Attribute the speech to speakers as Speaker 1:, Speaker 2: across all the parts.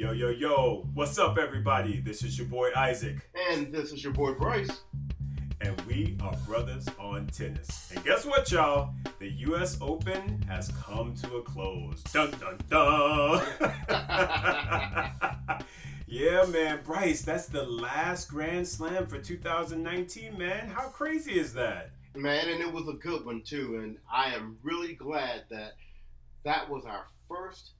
Speaker 1: Yo, yo, yo, what's up, everybody? This is your boy Isaac.
Speaker 2: And this is your boy Bryce.
Speaker 1: And we are brothers on tennis. And guess what, y'all? The US Open has come to a close. Dun dun dun! yeah, man, Bryce, that's the last Grand Slam for 2019, man. How crazy is that?
Speaker 2: Man, and it was a good one, too. And I am really glad that that was our first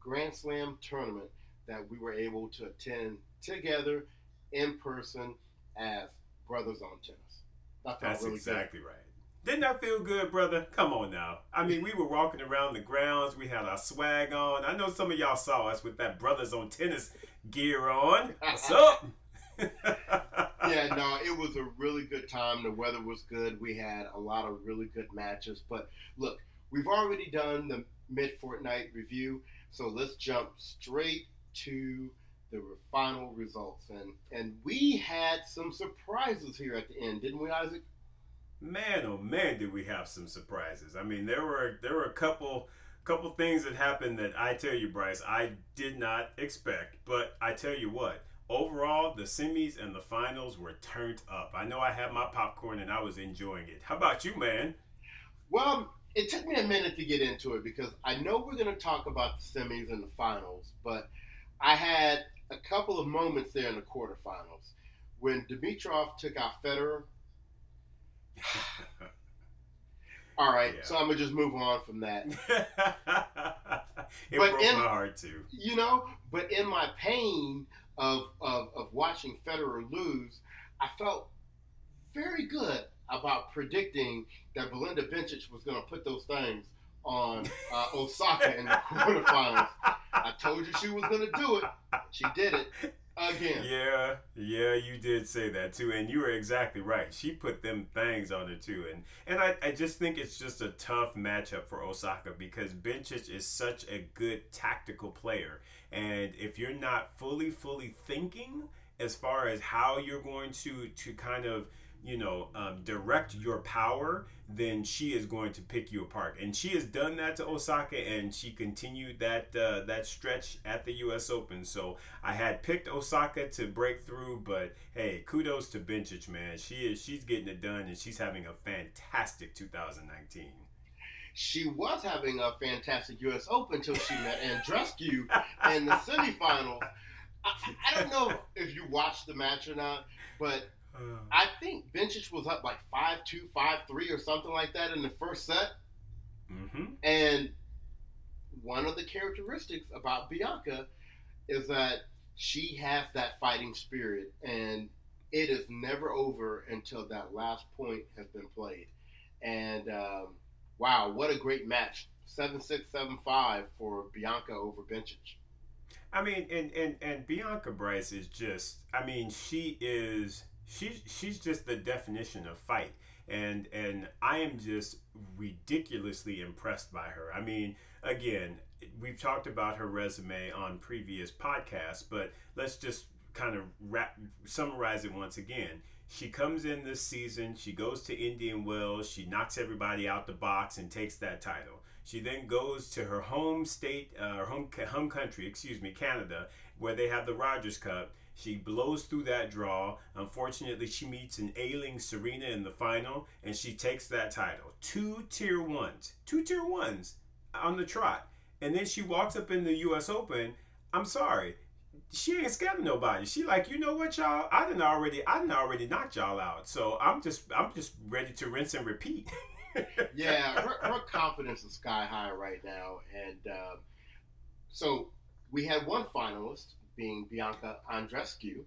Speaker 2: Grand Slam tournament that we were able to attend together in person as brothers on tennis.
Speaker 1: That That's really exactly good. right. Didn't that feel good, brother? Come on now. I mean, we were walking around the grounds. We had our swag on. I know some of y'all saw us with that brothers on tennis gear on. What's up?
Speaker 2: yeah, no, it was a really good time. The weather was good. We had a lot of really good matches. But look, we've already done the mid fortnight review. So let's jump straight to the final results. And and we had some surprises here at the end, didn't we, Isaac?
Speaker 1: Man, oh man, did we have some surprises. I mean, there were there were a couple couple things that happened that I tell you, Bryce, I did not expect. But I tell you what, overall, the semis and the finals were turned up. I know I had my popcorn and I was enjoying it. How about you, man?
Speaker 2: Well, um, it took me a minute to get into it because I know we're going to talk about the semis and the finals, but I had a couple of moments there in the quarterfinals when Dimitrov took out Federer. All right, yeah. so I'm gonna just move on from that.
Speaker 1: it but broke in, my heart too.
Speaker 2: You know, but in my pain of, of of watching Federer lose, I felt very good about predicting that Belinda Bencic was going to put those things on uh, Osaka in the quarterfinals. I told you she was going to do it. She did it again.
Speaker 1: Yeah, yeah, you did say that too, and you were exactly right. She put them things on it too, and and I, I just think it's just a tough matchup for Osaka because Bencic is such a good tactical player, and if you're not fully fully thinking as far as how you're going to to kind of you know, um, direct your power, then she is going to pick you apart. And she has done that to Osaka, and she continued that uh, that stretch at the U.S. Open. So I had picked Osaka to break through, but hey, kudos to Bencic, man. She is she's getting it done, and she's having a fantastic 2019
Speaker 2: she was having a fantastic U.S. Open until she met Andreescu in the semifinals. I, I, don't know if you watched the match or not, but I think Bencic was up like five two, five three, or something like that in the first set. Mm-hmm. And one of the characteristics about Bianca is that she has that fighting spirit, and it is never over until that last point has been played. And um, wow, what a great match! Seven six, seven five for Bianca over Bencic.
Speaker 1: I mean, and and and Bianca Bryce is just. I mean, she is she's she's just the definition of fight and and I am just ridiculously impressed by her. I mean, again, we've talked about her resume on previous podcasts, but let's just kind of wrap, summarize it once again. She comes in this season, she goes to Indian Wells, she knocks everybody out the box and takes that title. She then goes to her home state, uh, her home home country, excuse me, Canada, where they have the Rogers Cup she blows through that draw. Unfortunately, she meets an ailing Serena in the final, and she takes that title. Two tier ones, two tier ones on the trot, and then she walks up in the U.S. Open. I'm sorry, she ain't scared of nobody. She like, you know what, y'all? I didn't already, I didn't already knocked y'all out. So I'm just, I'm just ready to rinse and repeat.
Speaker 2: yeah, her, her, confidence is sky high right now, and uh, so we had one finalist being Bianca Andreescu.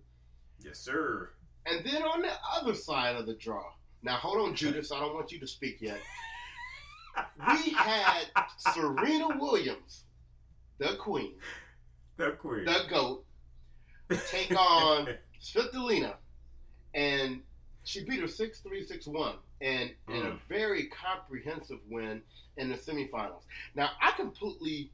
Speaker 1: Yes, sir.
Speaker 2: And then on the other side of the draw, now hold on, Judas, I don't want you to speak yet. we had Serena Williams, the queen,
Speaker 1: the queen,
Speaker 2: the goat, take on Svitolina, and she beat her 6 3 6 1 and mm. in a mm. very comprehensive win in the semifinals. Now, I completely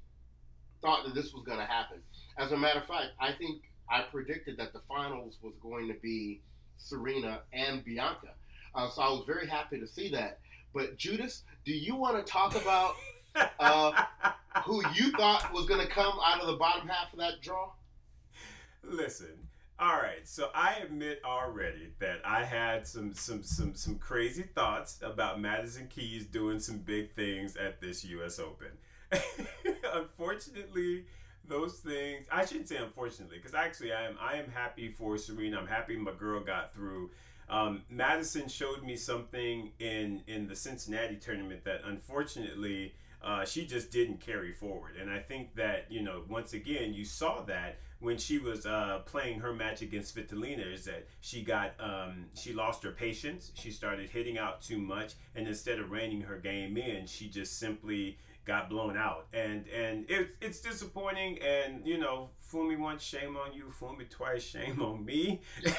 Speaker 2: thought that this was going to happen. As a matter of fact, I think I predicted that the finals was going to be Serena and Bianca. Uh, so I was very happy to see that. But Judas, do you want to talk about uh, who you thought was going to come out of the bottom half of that draw?
Speaker 1: Listen, all right, so I admit already that I had some some some some crazy thoughts about Madison Keys doing some big things at this U.S. Open. Unfortunately, those things I shouldn't say unfortunately because actually I am I am happy for Serena. I'm happy my girl got through. Um, Madison showed me something in in the Cincinnati tournament that unfortunately uh, she just didn't carry forward. And I think that, you know, once again, you saw that when she was uh, playing her match against Svitolina is that she got, um, she lost her patience. She started hitting out too much. And instead of reining her game in, she just simply got blown out. And and it, it's disappointing. And, you know, fool me once, shame on you. Fool me twice, shame on me.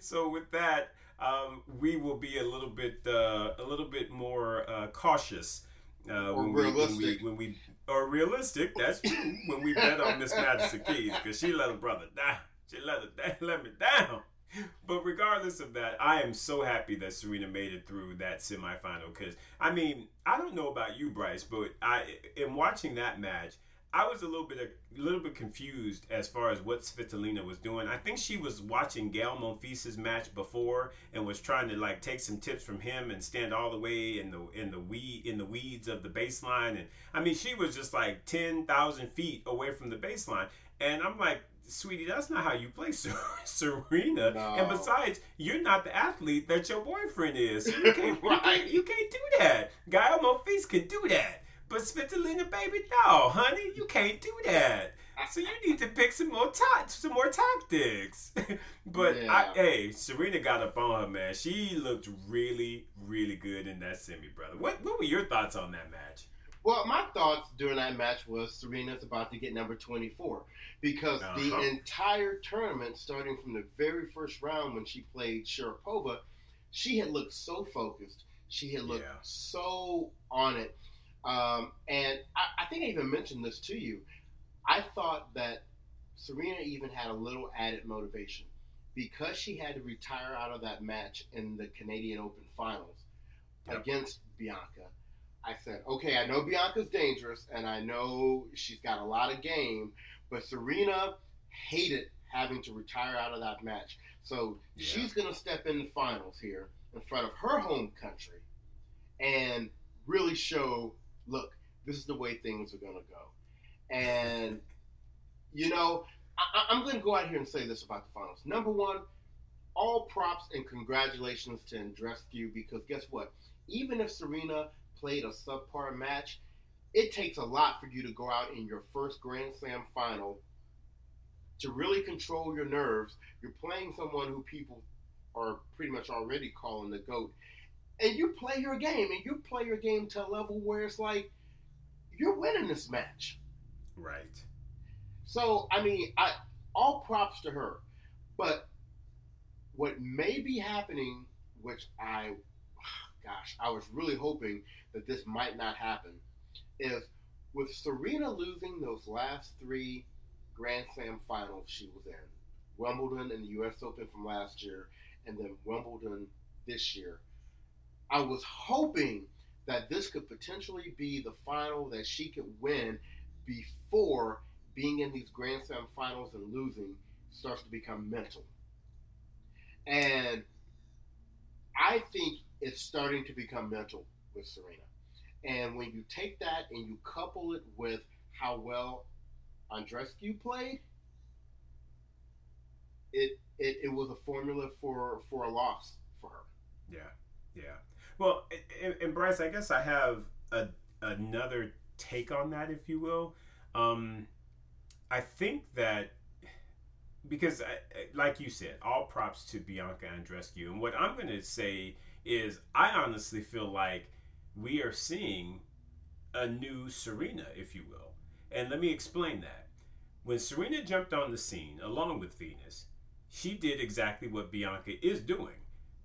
Speaker 1: so with that, um, we will be a little bit uh, a little bit more uh, cautious uh, when, we, when, we, when we or realistic. That's true. when we bet on Miss Madison Keys because she let her brother down. She let her let me down. But regardless of that, I am so happy that Serena made it through that semifinal. Because I mean, I don't know about you, Bryce, but I in watching that match. I was a little bit a little bit confused as far as what Svitolina was doing. I think she was watching Gael Monfils's match before and was trying to like take some tips from him and stand all the way in the in the weed in the weeds of the baseline. And I mean, she was just like ten thousand feet away from the baseline. And I'm like, sweetie, that's not how you play Serena. No. And besides, you're not the athlete that your boyfriend is. So you, can't, right. you, can't, you can't do that. Gael Monfils can do that. But Svitolina, baby, no, honey, you can't do that. So you need to pick some more ta- some more tactics. but yeah. I, hey, Serena got up on her, man. She looked really, really good in that semi, brother. What what were your thoughts on that match?
Speaker 2: Well, my thoughts during that match was Serena's about to get number 24 because uh-huh. the entire tournament, starting from the very first round when she played Sharapova, she had looked so focused. She had looked yeah. so on it. Um, and I, I, think I even mentioned this to you. I thought that Serena even had a little added motivation because she had to retire out of that match in the Canadian Open Finals yep. against Bianca. I said, okay, I know Bianca's dangerous and I know she's got a lot of game, but Serena hated having to retire out of that match. So yeah. she's going to step in the finals here in front of her home country and really show look, this is the way things are going to go. And, you know, I, am going to go out here and say this about the finals. Number one, all props and congratulations to Andreescu because guess what? Even if Serena played a subpar match, it takes a lot for you to go out in your first Grand Slam final to really control your nerves. You're playing someone who people are pretty much already calling the GOAT and you play your game, and you play your game to a level where it's like you're winning this match.
Speaker 1: Right.
Speaker 2: So I mean, I all props to her, but what may be happening, which I, gosh, I was really hoping that this might not happen, is with Serena losing those last three Grand Slam finals she was in, Wimbledon and the U.S. Open from last year, and then Wimbledon this year I was hoping that this could potentially be the final that she could win before being in these Grand Slam finals and losing starts to become mental. And I think it's starting to become mental with Serena. And when you take that and you couple it with how well Andreescu played, it, it, it was a formula for, for a loss for her.
Speaker 1: Yeah, yeah. Well, and, and Bryce, I guess I have a, another take on that, if you will. Um, I think that because, like you said, all props to Bianca Andreescu. And what I'm going to say is, I honestly feel like we are seeing a new Serena, if you will. And let me explain that. When Serena jumped on the scene along with Venus, she did exactly what Bianca is doing.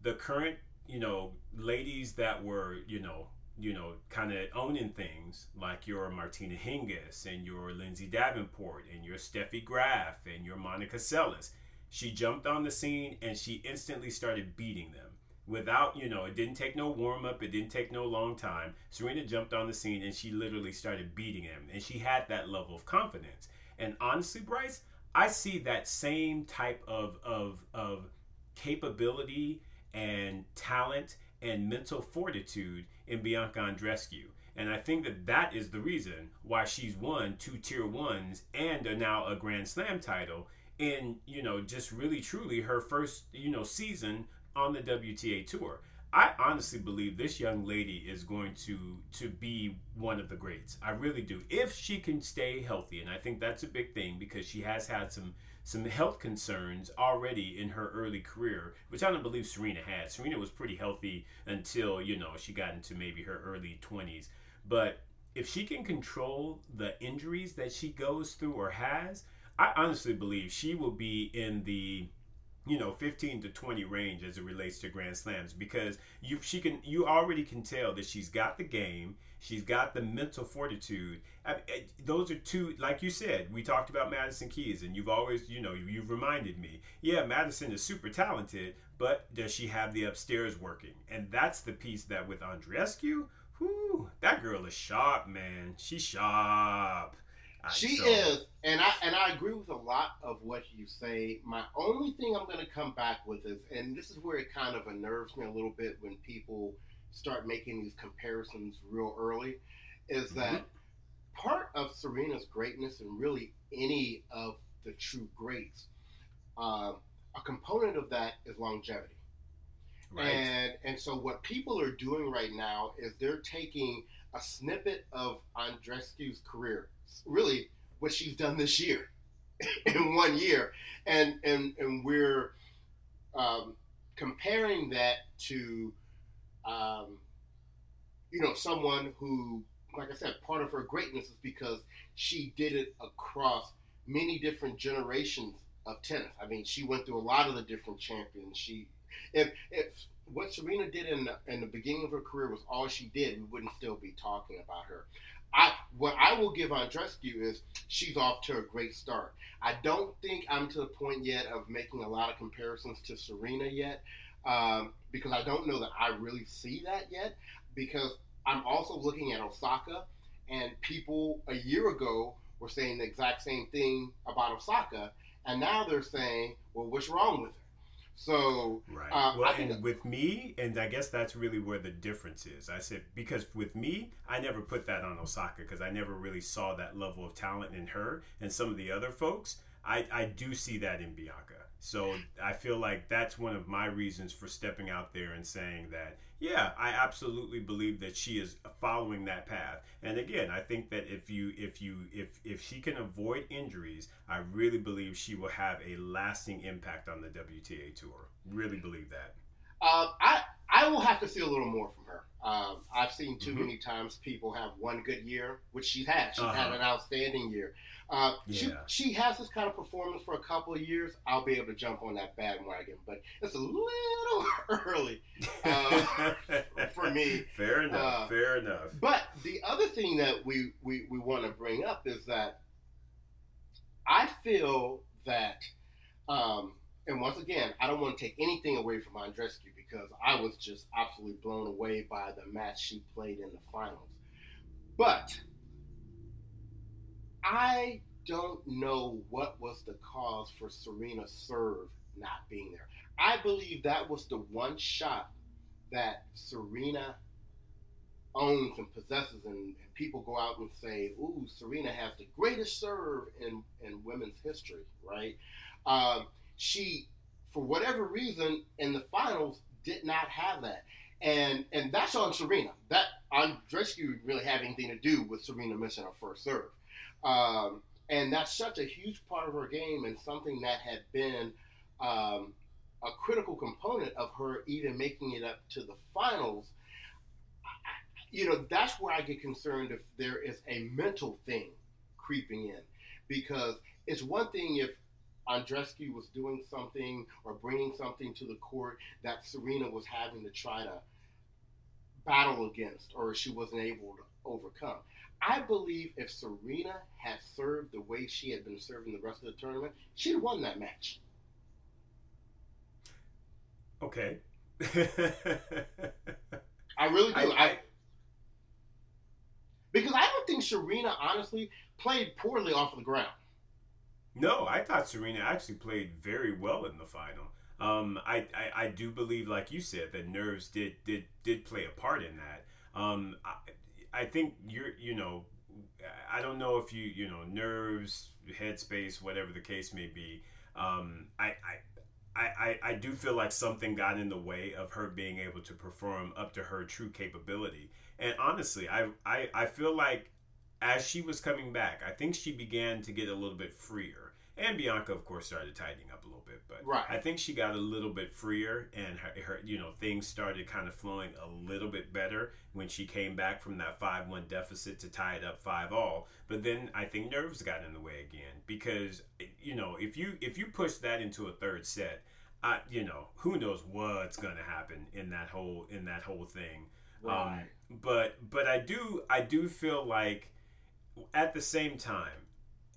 Speaker 1: The current you know, ladies that were, you know, you know, kind of owning things like your Martina Hingis and your Lindsay Davenport and your Steffi Graf and your Monica Seles. She jumped on the scene and she instantly started beating them without, you know, it didn't take no warm up, it didn't take no long time. Serena jumped on the scene and she literally started beating him and she had that level of confidence. And honestly, Bryce, I see that same type of of of capability and talent and mental fortitude in Bianca Andreescu. And I think that that is the reason why she's won two tier ones and now a Grand Slam title in, you know, just really truly her first, you know, season on the WTA tour. I honestly believe this young lady is going to to be one of the greats. I really do. If she can stay healthy, and I think that's a big thing because she has had some some health concerns already in her early career, which I don't believe Serena had. Serena was pretty healthy until, you know, she got into maybe her early 20s. But if she can control the injuries that she goes through or has, I honestly believe she will be in the you know 15 to 20 range as it relates to grand slams because you she can you already can tell that she's got the game she's got the mental fortitude. I, I, those are two like you said we talked about madison keys and you've always you know you've reminded me. Yeah madison is super talented but does she have the upstairs working? And that's the piece that with andreescu whoo that girl is sharp man. She's sharp
Speaker 2: she so. is, and I and I agree with a lot of what you say. My only thing I'm going to come back with is, and this is where it kind of unnerves me a little bit when people start making these comparisons real early, is mm-hmm. that part of Serena's greatness and really any of the true greats, uh, a component of that is longevity. Right. And and so what people are doing right now is they're taking a snippet of Andreescu's career really what she's done this year in one year, and and and we're um, comparing that to um, you know someone who, like I said, part of her greatness is because she did it across many different generations of tennis. I mean, she went through a lot of the different champions. She, if if what Serena did in the, in the beginning of her career was all she did, we wouldn't still be talking about her. I what I will give Andreescu is she's off to a great start. I don't think I'm to the point yet of making a lot of comparisons to Serena yet, um, because I don't know that I really see that yet. Because I'm also looking at Osaka, and people a year ago were saying the exact same thing about Osaka, and now they're saying, "Well, what's wrong with her?" So
Speaker 1: right. Uh, well, and with me, and I guess that's really where the difference is. I said because with me, I never put that on Osaka because I never really saw that level of talent in her and some of the other folks. I, I do see that in Bianca. So I feel like that's one of my reasons for stepping out there and saying that, yeah, I absolutely believe that she is following that path. And again, I think that if you if you if if she can avoid injuries, I really believe she will have a lasting impact on the WTA tour. Really believe that.
Speaker 2: Uh, I I will have to see a little more from her. Um, I've seen too mm-hmm. many times people have one good year, which she's had. She's uh-huh. had an outstanding year. Uh, yeah. she, she has this kind of performance for a couple of years. I'll be able to jump on that bandwagon, but it's a little early uh, for me.
Speaker 1: Fair enough. Uh, fair enough.
Speaker 2: But the other thing that we, we, we want to bring up is that I feel that, um, and once again, I don't want to take anything away from Andreescu because I was just absolutely blown away by the match she played in the finals. But I don't know what was the cause for Serena serve not being there. I believe that was the one shot that Serena owns and possesses, and, and, people go out and say, "Ooh, Serena has the greatest serve in in women's history." Right? Um, she, for whatever reason, in the finals, did not have that, and and that's on Serena. That Andreescu really have anything to do with Serena missing her first serve. Um, and that's such a huge part of her game and something that had been um, a critical component of her even making it up to the finals. I, you know, that's where I get concerned if there is a mental thing creeping in. Because it's one thing if Andreescu was doing something or bringing something to the court that Serena was having to try to battle against or she wasn't able to overcome. I believe if Serena had served the way she had been serving the rest of the tournament, she'd have won that match.
Speaker 1: Okay.
Speaker 2: I really do. I, I, because I don't think Serena honestly played poorly off of the ground.
Speaker 1: No, I thought Serena actually played very well in the final. Um, I, I, I do believe, like you said, that nerves did did did play a part in that. Um, I, I think you're you know, I don't know if you you know nerves, headspace, whatever the case may be. Um, I, I I, I, do feel like something got in the way of her being able to perform up to her true capability. And honestly, I, I, I feel like as she was coming back, I think she began to get a little bit freer. And Bianca, of course, started tightening up a little bit, but
Speaker 2: right.
Speaker 1: I think she got a little bit freer, and her, her, you know, things started kind of flowing a little bit better when she came back from that five-one deficit to tie it up five all. But then I think nerves got in the way again because you know if you if you push that into a third set, I you know who knows what's gonna happen in that whole in that whole thing. Um, right. Um, but but I do I do feel like at the same time,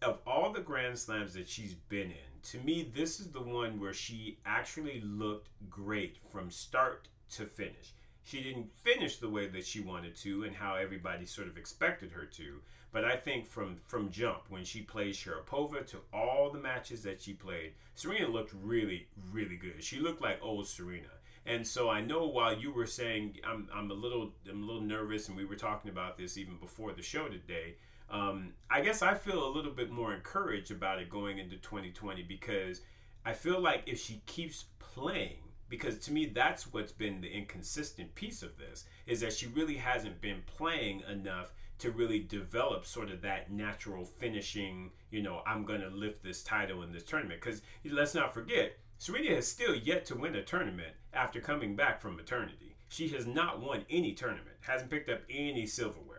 Speaker 1: of all the Grand Slams that she's been in, to me, this is the one where she actually looked great from start to finish. She didn't finish the way that she wanted to and how everybody sort of expected her to, but I think from from jump when she played Sharapova to all the matches that she played, Serena looked really really good. She looked like old Serena. And so I know while you were saying I'm, I'm a little I'm a little nervous and we were talking about this even before the show today um, I guess I feel a little bit more encouraged about it going into 2020 because I feel like if she keeps playing, because to me that's what's been the inconsistent piece of this is that she really hasn't been playing enough to really develop sort of that natural finishing you know i'm going to lift this title in this tournament. Because let's not forget serena has still yet to win a tournament after coming back from maternity. She has not won any tournament hasn't picked up any silverware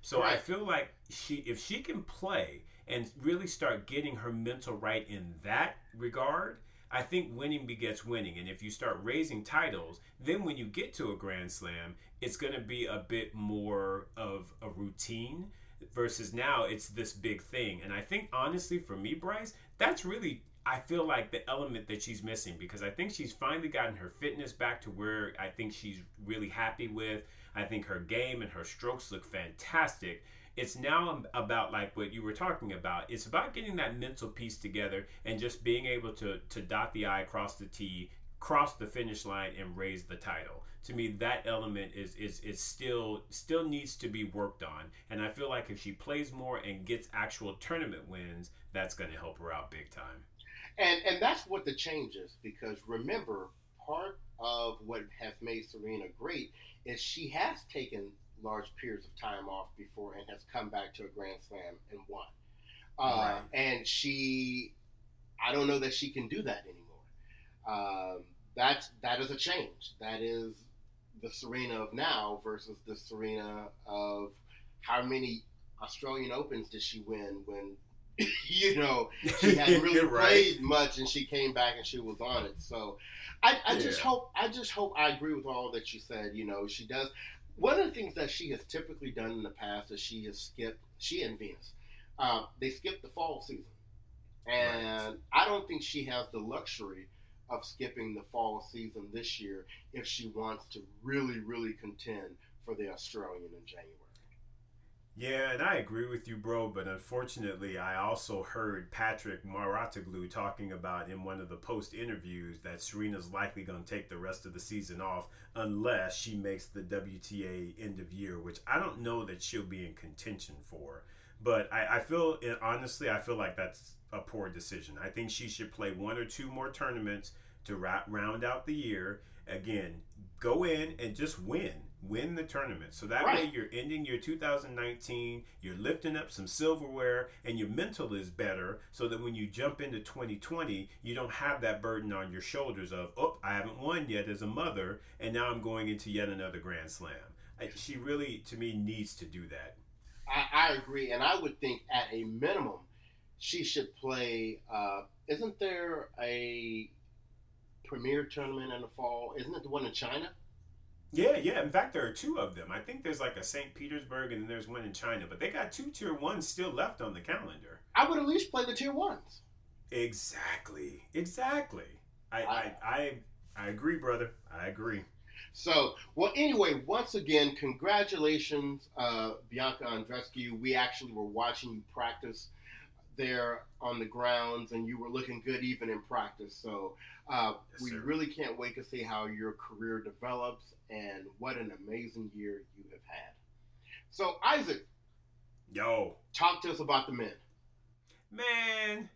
Speaker 1: so right. I feel like she, if she can play and really start getting her mental right in that regard, I think winning begets winning. And if you start raising titles, then when you get to a Grand Slam, it's going to be a bit more of a routine versus now it's this big thing. And I think honestly, for me, Bryce, that's really I feel like the element that she's missing because I think she's finally gotten her fitness back to where I think she's really happy with. I think her game and her strokes look fantastic. It's now about like what you were talking about. It's about getting that mental piece together and just being able to to dot the I, cross the T, cross the finish line, and raise the title. To me, that element is is is still still needs to be worked on. And I feel like if she plays more and gets actual tournament wins, that's going to help her out big time.
Speaker 2: And and that's what the change is because remember part of what has made Serena great is she has taken large periods of time off before and has come back to a Grand Slam and won. Uh, right. And she, I don't know that she can do that anymore. Um, that that is a change. That is the Serena of now versus the Serena of how many Australian Opens did she win when you know she hadn't really right. played much and she came back and she was on it. So I, I yeah. just hope I just hope I agree with all that you said. You know, she does. One of the things that she has typically done in the past is she has skipped. She and Venus, uh, they skipped the fall season, and right. I don't think she has the luxury of skipping the fall season this year if she wants to really, really contend for the Australian in January.
Speaker 1: Yeah, and I agree with you, bro. But unfortunately, I also heard Patrick Mouratoglou talking about in one of the post interviews that Serena's likely going to take the rest of the season off unless she makes the WTA end of year, which I don't know that she'll be in contention for. But I, I feel, honestly, I feel like that's a poor decision. I think she should play one or two more tournaments to round out the year. Again, go in and just win win the tournament. So that right. way you're ending your 2019, you're lifting up some silverware, and your mental is better so that when you jump into 2020, you don't have that burden on your shoulders of, oh, I haven't won yet as a mother, and now I'm going into yet another Grand Slam. She really, to me, needs to do that.
Speaker 2: I, I agree. And I would think at a minimum, she should play. Uh, isn't there a premier tournament in the fall? Isn't it the one in China?
Speaker 1: Yeah, yeah. In fact, there are two of them. I think there's like a St. Petersburg and then there's one in China, but they got two tier ones still left on the calendar.
Speaker 2: I would at least play the tier ones.
Speaker 1: Exactly. Exactly. I I, I, I agree, brother. I agree.
Speaker 2: So, well, anyway, once again, congratulations, uh, Bianca Andreescu. We actually were watching you practice there on the grounds, and you were looking good even in practice. So uh, yes, we sir. really can't wait to see how your career develops and what an amazing year you have had. So Isaac,
Speaker 1: yo,
Speaker 2: talk to us about the men.
Speaker 1: Man,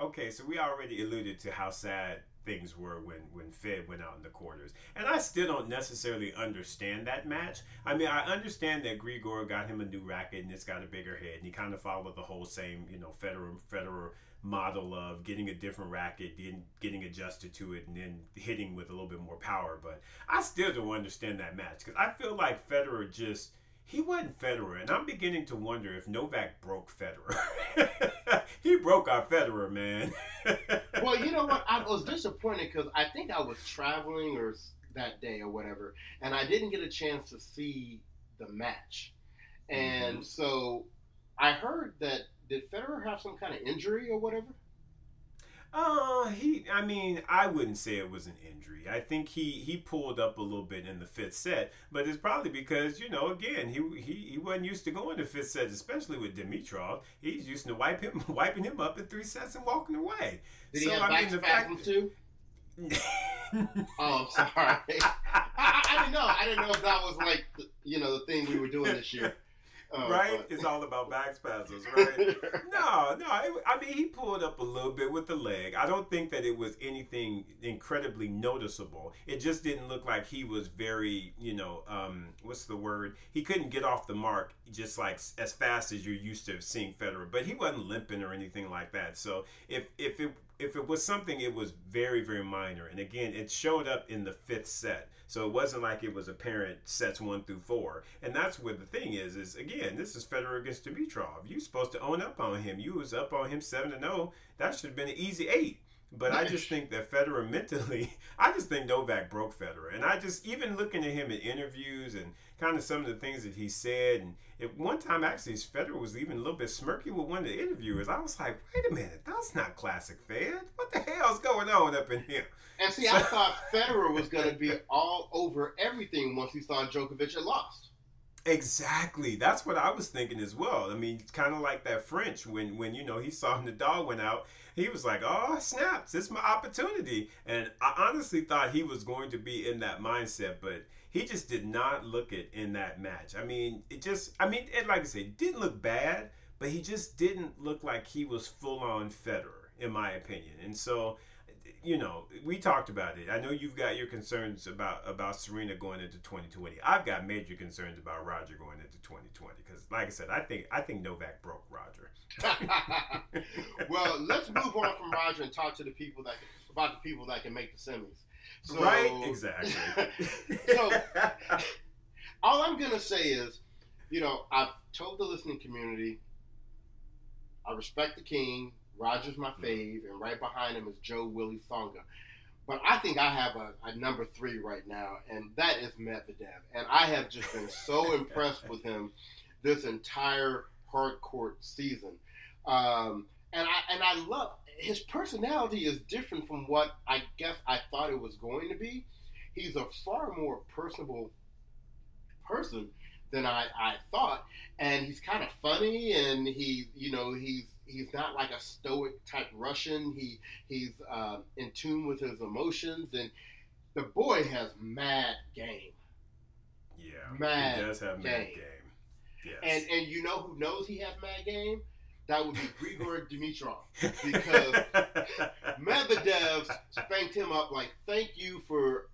Speaker 1: okay, so we already alluded to how sad things were when when Fed went out in the quarters. And I still don't necessarily understand that match. I mean, I understand that Grigor got him a new racket and it's got a bigger head, and he kind of followed the whole same, you know, Federer Federer model of getting a different racket, getting, getting adjusted to it, and then hitting with a little bit more power. But I still don't understand that match because I feel like Federer just he wasn't Federer, and I'm beginning to wonder if Novak broke Federer. he broke our Federer, man.
Speaker 2: well, you know what? I was disappointed because I think I was traveling or that day or whatever, and I didn't get a chance to see the match. And mm-hmm. so I heard that did Federer have some kind of injury or whatever?
Speaker 1: Uh, he. I mean, I wouldn't say it was an injury. I think he he pulled up a little bit in the fifth set, but it's probably because you know, again, he he, he wasn't used to going to fifth sets, especially with Dimitrov. He's used to wipe him wiping him up in three sets and walking away.
Speaker 2: Did so, he have I mean, the fact too? oh, I'm sorry. I, I, I, didn't know. I didn't know if that was like the, you know the thing we were doing this year.
Speaker 1: Oh, right? It's all about back spasms, right? no, no. It, I mean, he pulled up a little bit with the leg. I don't think that it was anything incredibly noticeable. It just didn't look like he was very, you know, um, what's the word? He couldn't get off the mark just like as fast as you're used to seeing Federer. But he wasn't limping or anything like that. So if if it if it was something, it was very very minor. And again, it showed up in the fifth set. So it wasn't like it was apparent sets one through four. And that's where the thing is, is again, this is Federer against Dimitrov. You're supposed to own up on him. You was up on him seven to oh. zero. That should have been an easy eight. But I just think that Federer mentally, I just think Novak broke Federer. And I just, even looking at him in interviews and kind of some of the things that he said, and at one time, actually, Federer was even a little bit smirky with one of the interviewers. I was like, wait a minute, that's not classic Fed. What the hell's going on up in here?
Speaker 2: And see, so, I thought Federer was going to be all over everything once he saw Djokovic had lost.
Speaker 1: Exactly. That's what I was thinking as well. I mean, kind of like that French when when you know he saw Nadal went out, he was like, "Oh snaps! It's my opportunity." And I honestly thought he was going to be in that mindset, but he just did not look it in that match. I mean, it just, I mean, it, like I said, didn't look bad, but he just didn't look like he was full on Federer, in my opinion. And so, you know, we talked about it. I know you've got your concerns about about Serena going into 2020. I've got major concerns about Roger going into 2020 because, like I said, I think I think Novak broke Roger.
Speaker 2: well, let's move on from Roger and talk to the people that about the people that can make the semis.
Speaker 1: So, right? Exactly.
Speaker 2: so, all I'm gonna say is, you know, I've told the listening community, I respect the king. Roger's my mm-hmm. fave, and right behind him is Joe Willie Tsonga. But I think I have a, a, number three right now, and that is Medvedev. And I have just been so impressed with him this entire hard court season. Um, and I and I love his personality is different from what I guess I thought it was going to be. He's a far more personable person than I, I thought, and he's kind of funny, and he, you know, he's he's not like a stoic type Russian. He he's uh, in tune with his emotions, and the boy has mad game.
Speaker 1: Yeah, mad he does have game. mad game.
Speaker 2: Yes. And and you know who knows he has mad game? That would be Grigor Dimitrov because Medvedev spanked him up like, "Thank you for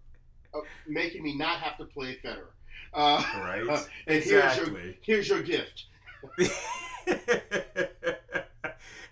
Speaker 2: uh, making me not have to play Federer." Uh, right. Uh, and exactly. Here's your, here's your gift.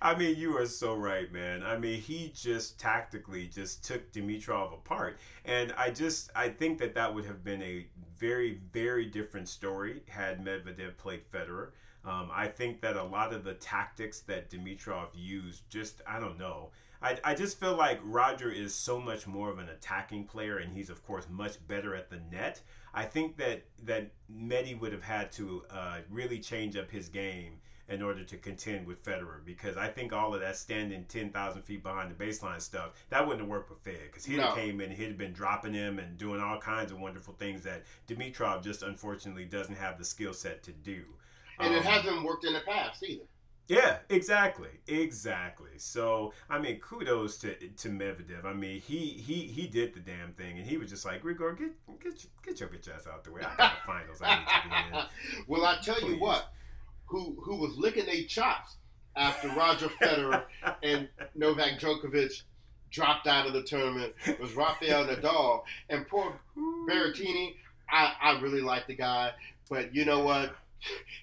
Speaker 1: I mean, you are so right, man. I mean, he just tactically just took Dimitrov apart, and I just I think that that would have been a very very different story had Medvedev played Federer. Um, I think that a lot of the tactics that Dimitrov used, just I don't know. I, I just feel like Roger is so much more of an attacking player, and he's of course much better at the net. I think that that Medi would have had to uh, really change up his game in order to contend with Federer because I think all of that standing 10,000 feet behind the baseline stuff, that wouldn't have worked with Fed because he'd no. have came in, he'd have been dropping him and doing all kinds of wonderful things that Dimitrov just unfortunately doesn't have the skill set to do
Speaker 2: and um, it hasn't worked in the past either.
Speaker 1: Yeah, exactly, exactly. So I mean, kudos to to Medvedev. I mean, he he he did the damn thing, and he was just like, Grigor, get get get your bitch ass out the way. I got the finals. I need to be
Speaker 2: in. well, I tell Please. you what, who who was licking their chops after Roger Federer and Novak Djokovic dropped out of the tournament was Rafael Nadal and poor Berrettini. I, I really like the guy, but you know what?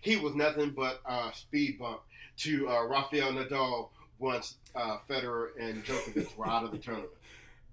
Speaker 2: He was nothing but a speed bump to uh, Rafael Nadal once uh, Federer and Djokovic were out of the tournament.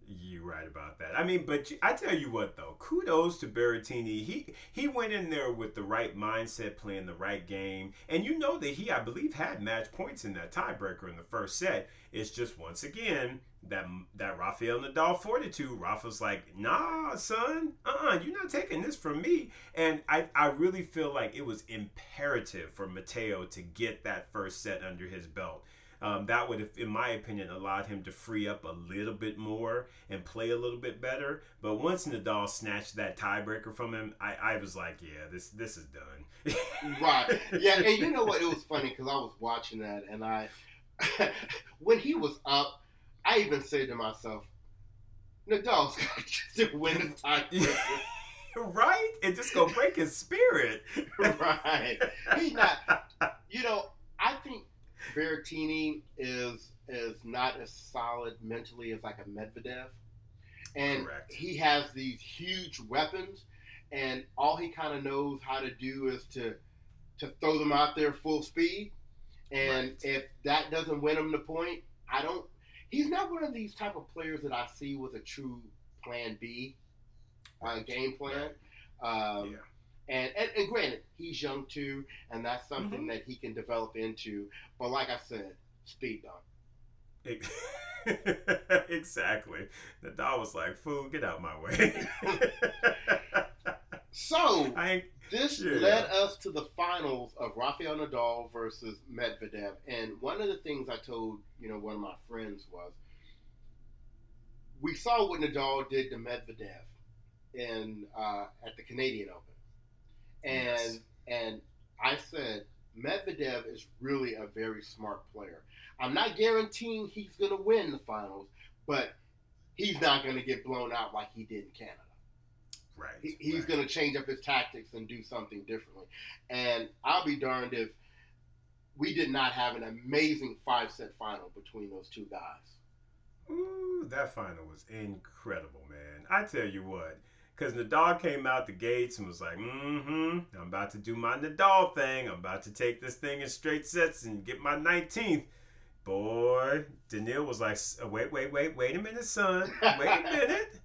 Speaker 1: You're right about that. I mean, but I tell you what, though, kudos to Berrettini. He he went in there with the right mindset, playing the right game, and you know that he, I believe, had match points in that tiebreaker in the first set. It's just once again that that Rafael Nadal fortitude. Rafa's like, nah, son, uh-uh, you're not taking this from me. And I, I really feel like it was imperative for Matteo to get that first set under his belt. Um, that would, have, in my opinion, allowed him to free up a little bit more and play a little bit better. But once Nadal snatched that tiebreaker from him, I, I was like, yeah, this this is done.
Speaker 2: right. Yeah, and you know what? It was funny because I was watching that, and I, when he was up, I even said to myself, Nadal's got to win the tiebreaker.
Speaker 1: right? It just gonna break his spirit.
Speaker 2: right. He's not. You know, I think Berrettini is is not as solid mentally as like a Medvedev, and Correct. he has these huge weapons, and all he kind of knows how to do is to to throw them out there full speed, and right. if that doesn't win him the point, I don't he's not one of these type of players that I see with a true plan B uh, game plan. Um, yeah. And, and, and granted, he's young too, and that's something mm-hmm. that he can develop into. But like I said, speed dunk.
Speaker 1: exactly. The dog was like, "Fool, get out my way."
Speaker 2: so I this yeah. led us to the finals of Rafael Nadal versus Medvedev. And one of the things I told, you know, one of my friends was we saw what Nadal did to Medvedev in uh, at the Canadian Open. And yes. and I said Medvedev is really a very smart player. I'm not guaranteeing he's going to win the finals, but he's not going to get blown out like he did in Canada.
Speaker 1: Right.
Speaker 2: He, he's
Speaker 1: right.
Speaker 2: going to change up his tactics and do something differently. And I'll be darned if we did not have an amazing five set final between those two guys.
Speaker 1: Ooh, that final was incredible, man. I tell you what, because Nadal came out the gates and was like, mm-hmm, I'm about to do my Nadal thing. I'm about to take this thing in straight sets and get my 19th. Boy, Daniil was like, wait, wait, wait, wait a minute, son. Wait a minute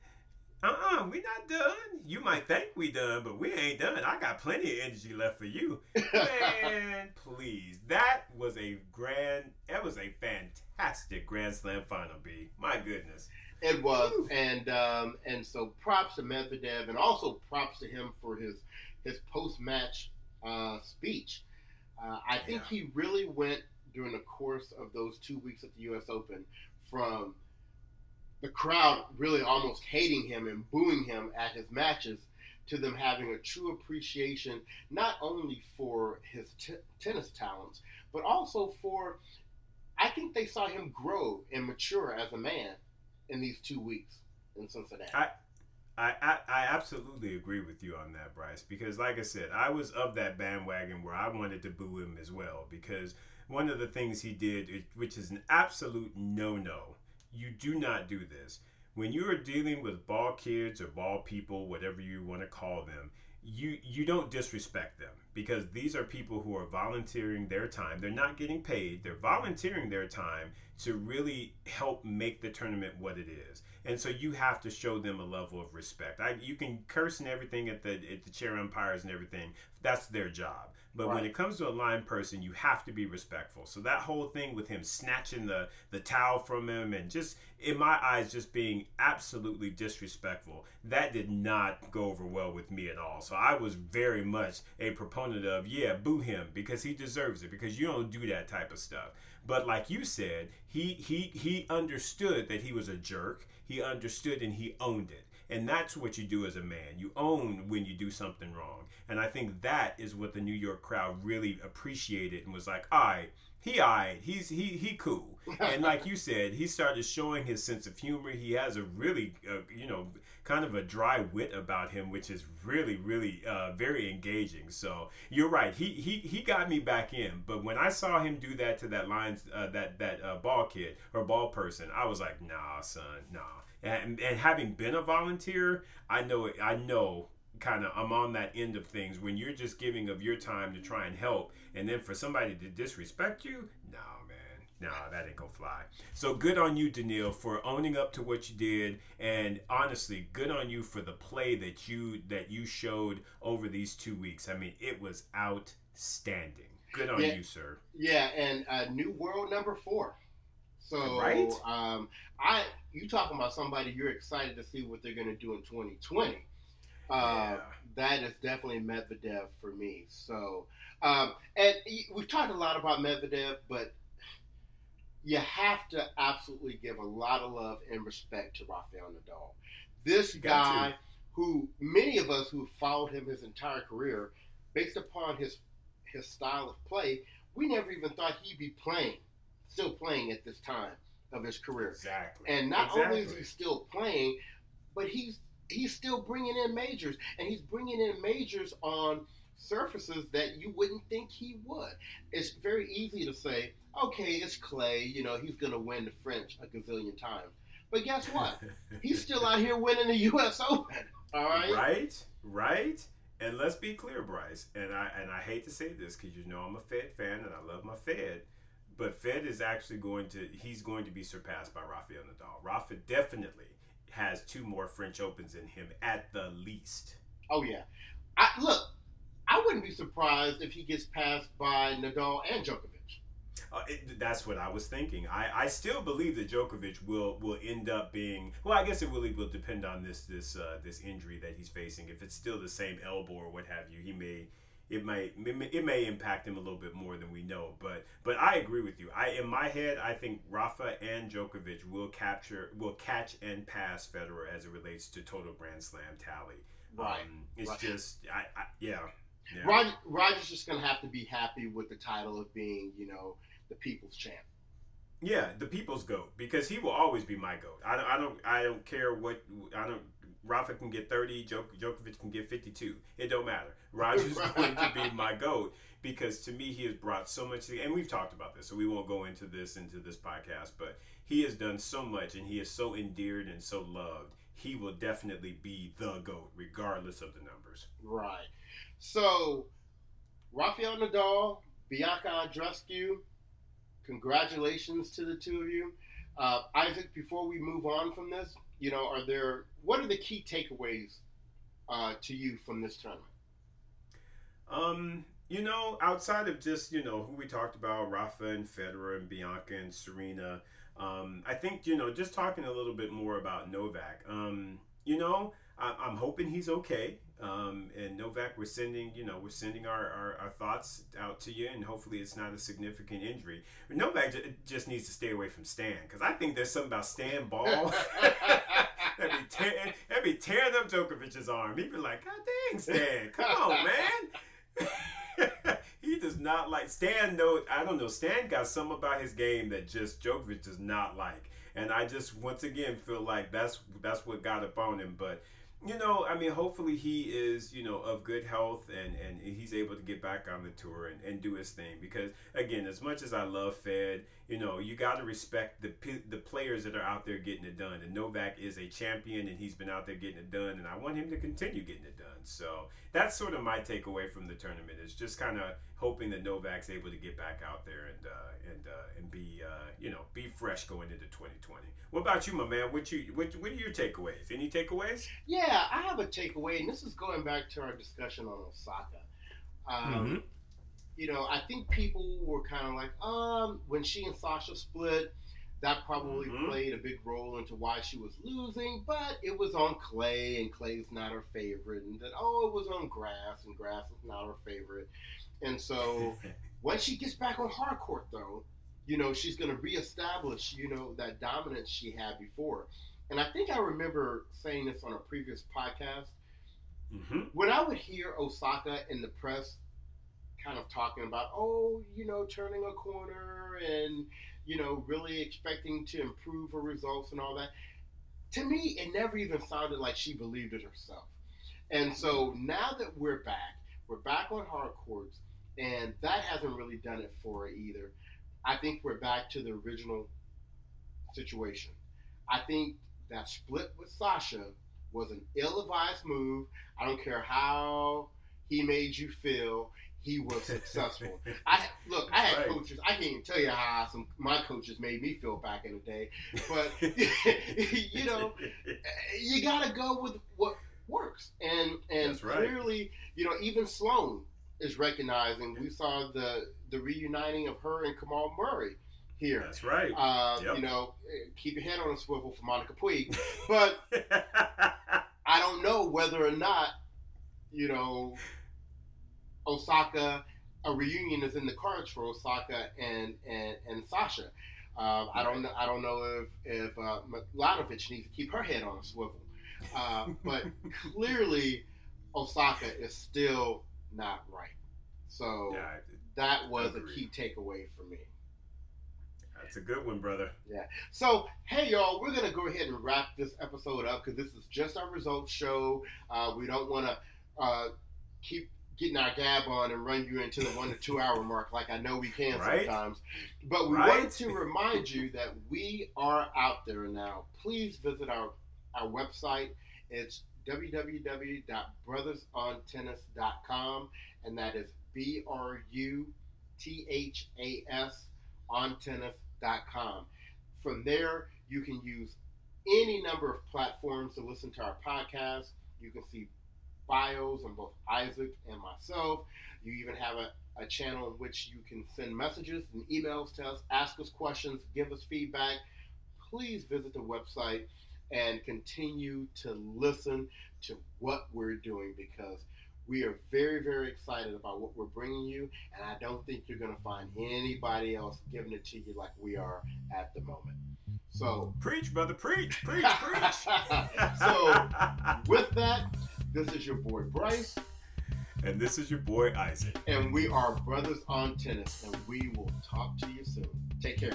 Speaker 1: uh-uh, we not done. You might think we done, but we ain't done. I got plenty of energy left for you. Man, please. That was a grand, that was a fantastic Grand Slam final, B. My goodness.
Speaker 2: It was. Woo. And um, and so props to Medvedev and also props to him for his his post-match uh, speech. Uh, I think yeah. he really went during the course of those two weeks at the U.S. Open from – the crowd really almost hating him and booing him at his matches to them having a true appreciation not only for his t- tennis talents but also for I think they saw him grow and mature as a man in these two weeks in Cincinnati.
Speaker 1: I, I, I, I absolutely agree with you on that, Bryce, because like I said, I was of that bandwagon where I wanted to boo him as well because one of the things he did, which is an absolute no no, you do not do this. When you are dealing with ball kids or ball people, whatever you want to call them, you you don't disrespect them because these are people who are volunteering their time. They're not getting paid. They're volunteering their time to really help make the tournament what it is. And so you have to show them a level of respect. I, you can curse and everything at the at the chair umpires and everything. That's their job. But right. when it comes to a line person, you have to be respectful. So that whole thing with him snatching the the towel from him and just in my eyes just being absolutely disrespectful, that did not go over well with me at all. So I was very much a proponent of yeah, boo him because he deserves it because you don't do that type of stuff. But like you said, he he he understood that he was a jerk. He understood and he owned it. And that's what you do as a man. You own when you do something wrong. And I think that is what the New York crowd really appreciated and was like, all right, he eyed. He's he he cool. And like you said, he started showing his sense of humor. He has a really uh, you know kind of a dry wit about him, which is really really uh, very engaging. So you're right. He he he got me back in. But when I saw him do that to that lines uh, that that uh, ball kid or ball person, I was like, nah, son, nah. And, and having been a volunteer, I know. I know kind of I'm on that end of things when you're just giving of your time to try and help, and then for somebody to disrespect you, no no that ain't gonna fly. So good on you, Daniil, for owning up to what you did, and honestly, good on you for the play that you that you showed over these two weeks. I mean, it was outstanding. Good on
Speaker 2: Yeah.
Speaker 1: you, sir.
Speaker 2: Yeah, and uh, new world number four. So
Speaker 1: Right.
Speaker 2: um, I you talking about somebody you're excited to see what they're going to do in 2020. Uh,
Speaker 1: Yeah.
Speaker 2: That is definitely Medvedev for me. So, um, and we've talked a lot about Medvedev, but you have to absolutely give a lot of love and respect to Rafael Nadal. This guy, who many of us who followed him his entire career, based upon his his style of play, we never even thought he'd be playing, still playing at this time of his career.
Speaker 1: Exactly.
Speaker 2: And not only is he still playing, but he's he's still bringing in majors, and he's bringing in majors on surfaces that you wouldn't think he would. It's very easy to say, okay, it's Clay. You know, he's going to win the French a gazillion times. But guess what? He's still out here winning the U.S. Open. All right.
Speaker 1: Right, right. And let's be clear, Bryce. And I and I hate to say this because you know I'm a Fed fan and I love my Fed, but Fed is actually going to he's going to be surpassed by Rafael Nadal. Rafa definitely has two more French Opens in him at the least.
Speaker 2: Oh yeah. I, look, I wouldn't be surprised if he gets passed by Nadal and Djokovic.
Speaker 1: Uh, it, that's what I was thinking. I, I still believe that Djokovic will will end up being well. I guess it really will depend on this this uh, this injury that he's facing. If it's still the same elbow or what have you, he may it may- it may impact him a little bit more than we know. But but I agree with you. I in my head, I think Rafa and Djokovic will capture will catch and pass Federer as it relates to total Grand Slam tally.
Speaker 2: Right.
Speaker 1: Um, it's
Speaker 2: right.
Speaker 1: just I, I yeah. Yeah.
Speaker 2: Roger, Roger's just going to have to be happy with the title of being, you know, the people's champ.
Speaker 1: Yeah, the people's goat because he will always be my goat. I don't, I don't, I don't care what I don't. Rafa can get thirty, Djok- Djokovic can get fifty-two. It don't matter. Roger's going to be my goat because to me he has brought so much. To, And we've talked about this, so we won't go into this into this podcast. But he has done so much, and he is so endeared and so loved. He will definitely be the goat, regardless of the numbers.
Speaker 2: Right. So, Rafael Nadal, Bianca Andreescu, congratulations to the two of you. Uh, Isaac, before we move on from this, you know, are there what are the key takeaways uh, to you from this tournament?
Speaker 1: Um, you know, outside of just you know who we talked about, Rafa and Federer and Bianca and Serena, um, I think you know just talking a little bit more about Novak. Um, you know, I, I'm hoping he's okay. Um, and Novak, we're sending you know we're sending our, our, our thoughts out to you, and hopefully it's not a significant injury. But Novak j- just needs to stay away from Stan because I think there's something about Stan Ball. That'd be, tear- that'd be tearing up Djokovic's arm. He'd be like, God dang, Stan, come on, man. he does not like Stan. No, I don't know. Stan got some about his game that just Djokovic does not like, and I just once again feel like that's that's what got up on him. But you know, I mean, hopefully he is, you know, of good health and, and he's able to get back on the tour and, and do his thing. Because again, as much as I love Fed, you know, you got to respect the the players that are out there getting it done. And Novak is a champion and he's been out there getting it done. And I want him to continue getting it done. So that's sort of my takeaway from the tournament is just kind of hoping that Novak's able to get back out there and uh, and uh, and be uh, you know be fresh going into 2020. What about you, my man? What you what, what are your takeaways? Any takeaways?
Speaker 2: Yeah, I have a takeaway, and this is going back to our discussion on Osaka. Um, You know, I think people were kind of like, um, when she and Sascha split, that probably
Speaker 1: Mhm.
Speaker 2: played a big role into why she was losing, but it was on clay, and clay's not her favorite, and that, oh, it was on grass, and grass is not her favorite. And so once she gets back on hard court, though, you know, she's going to reestablish, you know, that dominance she had before. And I think I remember saying this on a previous podcast.
Speaker 1: hmm
Speaker 2: When I would hear Osaka in the press kind of talking about, oh, you know, turning a corner and, you know, really expecting to improve her results and all that. To me, it never even sounded like she believed it herself. And so now that we're back, we're back on hard courts, and that hasn't really done it for her either. I think we're back to the original situation. I think that split with Sascha was an ill-advised move. I don't care how he made you feel. He was successful. I look. I had right. coaches. I can't even tell you how some my coaches made me feel back in the day. But you know, you got to go with what works. And and clearly, you know, even Sloane is recognizing. We saw the the reuniting of her and Kamau Murray here.
Speaker 1: That's right.
Speaker 2: Uh, yep. You know, keep your head on a swivel for Monica Puig. But I don't know whether or not, you know, Osaka, a reunion is in the cards for Osaka and and, and Sascha. Uh, I don't know. I don't know if if uh, needs to keep her head on a swivel, uh, but clearly Osaka is still not right. So yeah, that was a key takeaway for me.
Speaker 1: That's a good one, brother.
Speaker 2: Yeah. So, hey, y'all, we're going to go ahead and wrap this episode up because this is just our results show. Uh, we don't want to uh, keep getting our gab on and run you into the one to two hour mark like I know we can right? sometimes. But we right? wanted to remind you that we are out there now. Please visit our, our website. It's www.bruthasontennis.com, and that is B R U T H A S on tennis from there, you can use any number of platforms to listen to our podcast. You can see bios on both Isaac and myself. You even have a, a channel in which you can send messages and emails to us, ask us questions, give us feedback. Please visit the website and continue to listen to what we're doing because we are very, very excited about what we're bringing you, and I don't think you're going to find anybody else giving it to you like we are at the moment. So,
Speaker 1: preach, brother, preach, preach, preach.
Speaker 2: so, with that, this is your boy Bryce.
Speaker 1: And this is your boy Isaac.
Speaker 2: And we are Bruthas on Tennis, and we will talk to you soon. Take care.